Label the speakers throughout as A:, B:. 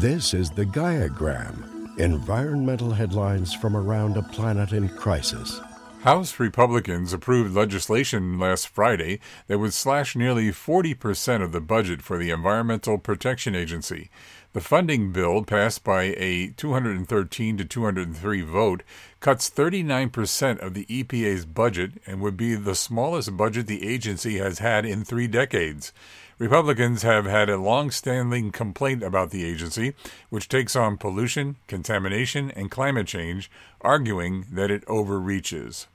A: This is the Gaiagram, environmental headlines from around a planet in crisis.
B: House Republicans approved legislation last Friday that would slash nearly 40% of the budget for the Environmental Protection Agency. The funding bill, passed by a 213 to 203 vote, cuts 39% of the EPA's budget and would be the smallest budget the agency has had in three decades. Republicans have had a long standing complaint about the agency, which takes on pollution, contamination, and climate change, arguing that it overreaches.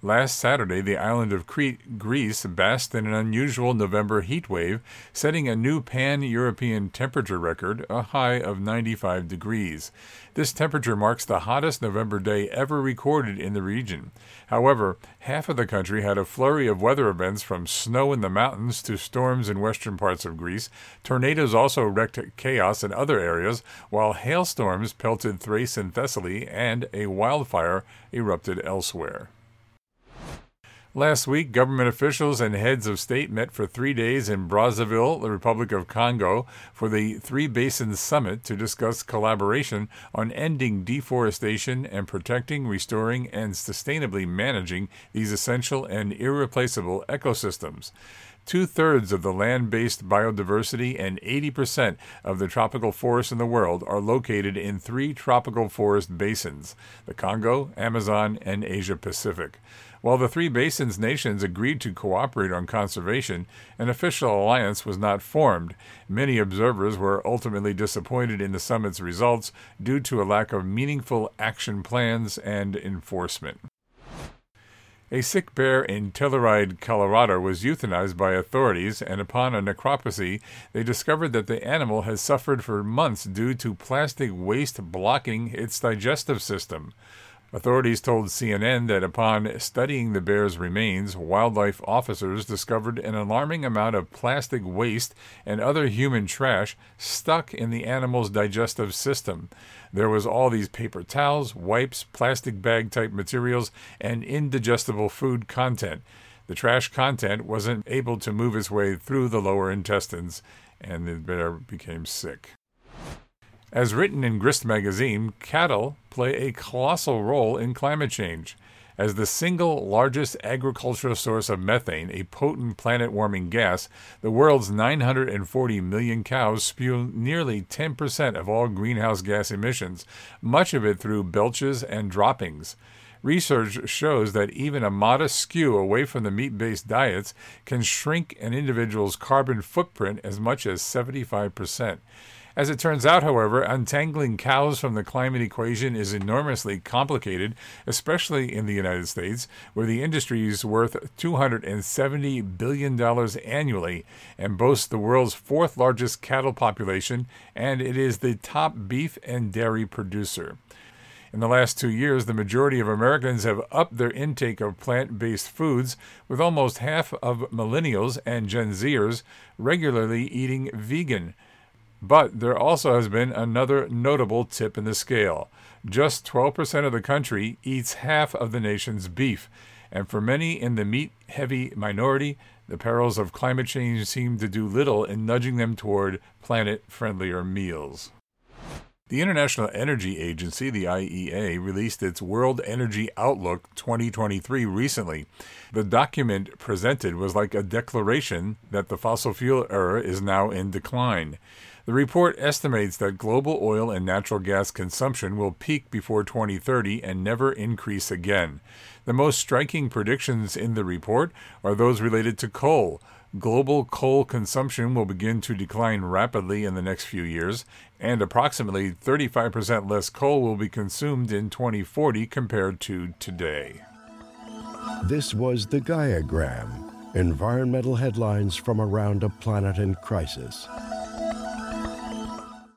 B: Last Saturday, the island of Crete, Greece, basked in an unusual November heat wave, setting a new pan European temperature record, a high of 95 degrees. This temperature marks the hottest November day ever recorded in the region. However, half of the country had a flurry of weather events from snow in the mountains to storms in western parts of Greece. Tornadoes also wreaked chaos in other areas, while hailstorms pelted Thrace and Thessaly, and a wildfire erupted elsewhere. Last week, government officials and heads of state met for three days in Brazzaville, the Republic of Congo, for the Three Basins Summit to discuss collaboration on ending deforestation and protecting, restoring, and sustainably managing these essential and irreplaceable ecosystems. Two thirds of the land based biodiversity and 80% of the tropical forests in the world are located in three tropical forest basins the Congo, Amazon, and Asia Pacific. While the three basins nations agreed to cooperate on conservation, an official alliance was not formed. Many observers were ultimately disappointed in the summit's results due to a lack of meaningful action plans and enforcement. A sick bear in Telluride, Colorado was euthanized by authorities, and upon a necropsy, they discovered that the animal has suffered for months due to plastic waste blocking its digestive system. Authorities told CNN that upon studying the bear's remains, wildlife officers discovered an alarming amount of plastic waste and other human trash stuck in the animal's digestive system. There was all these paper towels, wipes, plastic bag type materials, and indigestible food content. The trash content wasn't able to move its way through the lower intestines, and the bear became sick. As written in Grist magazine, cattle play a colossal role in climate change. As the single largest agricultural source of methane, a potent planet warming gas, the world's 940 million cows spew nearly 10% of all greenhouse gas emissions, much of it through belches and droppings. Research shows that even a modest skew away from the meat based diets can shrink an individual's carbon footprint as much as 75%. As it turns out, however, untangling cows from the climate equation is enormously complicated, especially in the United States, where the industry is worth $270 billion annually and boasts the world's fourth largest cattle population, and it is the top beef and dairy producer. In the last two years, the majority of Americans have upped their intake of plant based foods, with almost half of millennials and Gen Zers regularly eating vegan. But there also has been another notable tip in the scale. Just 12% of the country eats half of the nation's beef, and for many in the meat heavy minority, the perils of climate change seem to do little in nudging them toward planet friendlier meals. The International Energy Agency, the IEA, released its World Energy Outlook 2023 recently. The document presented was like a declaration that the fossil fuel era is now in decline. The report estimates that global oil and natural gas consumption will peak before 2030 and never increase again. The most striking predictions in the report are those related to coal. Global coal consumption will begin to decline rapidly in the next few years, and approximately 35% less coal will be consumed in 2040 compared to today.
A: This was the Gaiagram environmental headlines from around a planet in crisis.